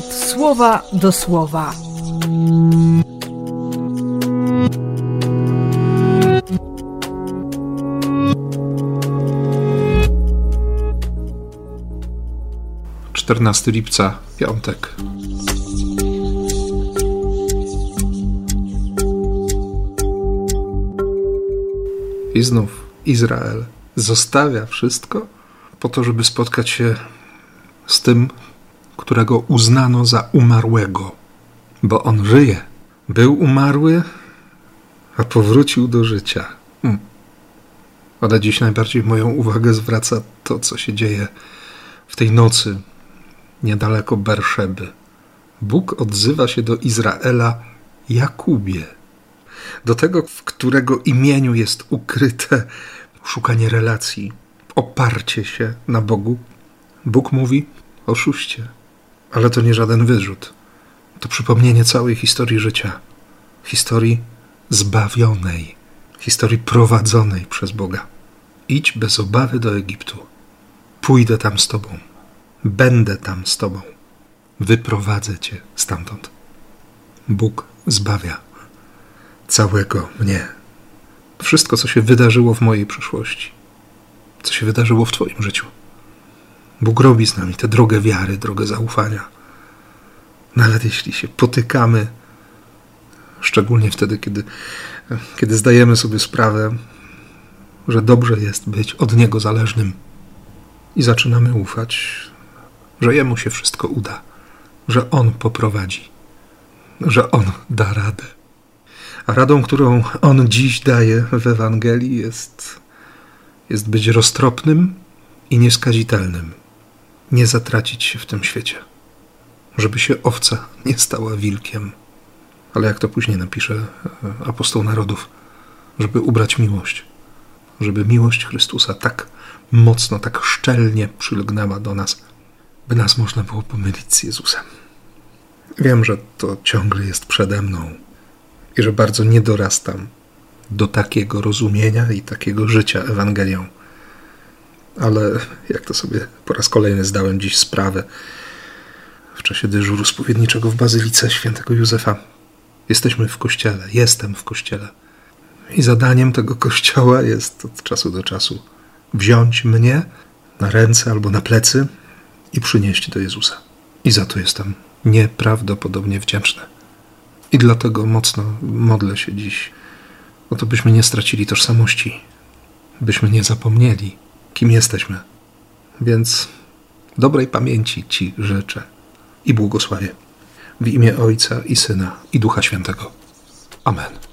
słowa do słowa. Czternasty lipca, piątek. I znów Izrael zostawia wszystko po to, żeby spotkać się z tym, którego uznano za umarłego, bo on żyje. Był umarły, a powrócił do życia. Hmm. Ale dziś najbardziej moją uwagę zwraca to, co się dzieje w tej nocy niedaleko Berszeby. Bóg odzywa się do Izraela Jakubie, do tego, w którego imieniu jest ukryte szukanie relacji, oparcie się na Bogu. Bóg mówi: oszuście, ale to nie żaden wyrzut. To przypomnienie całej historii życia, historii zbawionej, historii prowadzonej przez Boga. Idź bez obawy do Egiptu. Pójdę tam z Tobą. Będę tam z Tobą. Wyprowadzę Cię stamtąd. Bóg zbawia całego mnie. Wszystko, co się wydarzyło w mojej przeszłości, co się wydarzyło w Twoim życiu. Bóg robi z nami tę drogę wiary, drogę zaufania. Nawet jeśli się potykamy, szczególnie wtedy, kiedy, kiedy zdajemy sobie sprawę, że dobrze jest być od Niego zależnym i zaczynamy ufać, że Jemu się wszystko uda, że On poprowadzi, że On da radę. A radą, którą On dziś daje w Ewangelii, jest, jest być roztropnym i nieskazitelnym, nie zatracić się w tym świecie, żeby się owca nie stała wilkiem, ale jak to później napisze e, apostoł narodów, żeby ubrać miłość, żeby miłość Chrystusa tak mocno, tak szczelnie przylgnęła do nas, by nas można było pomylić z Jezusem. Wiem, że to ciągle jest przede mną i że bardzo nie dorastam do takiego rozumienia i takiego życia Ewangelią. Ale jak to sobie po raz kolejny zdałem dziś sprawę w czasie dyżuru spowiedniczego w Bazylice Świętego Józefa. Jesteśmy w kościele, jestem w kościele. I zadaniem tego kościoła jest od czasu do czasu wziąć mnie na ręce albo na plecy i przynieść do Jezusa. I za to jestem nieprawdopodobnie wdzięczny. I dlatego mocno modlę się dziś o to, byśmy nie stracili tożsamości, byśmy nie zapomnieli, kim jesteśmy. Więc dobrej pamięci Ci życzę i błogosławię. W imię Ojca i Syna i Ducha Świętego. Amen.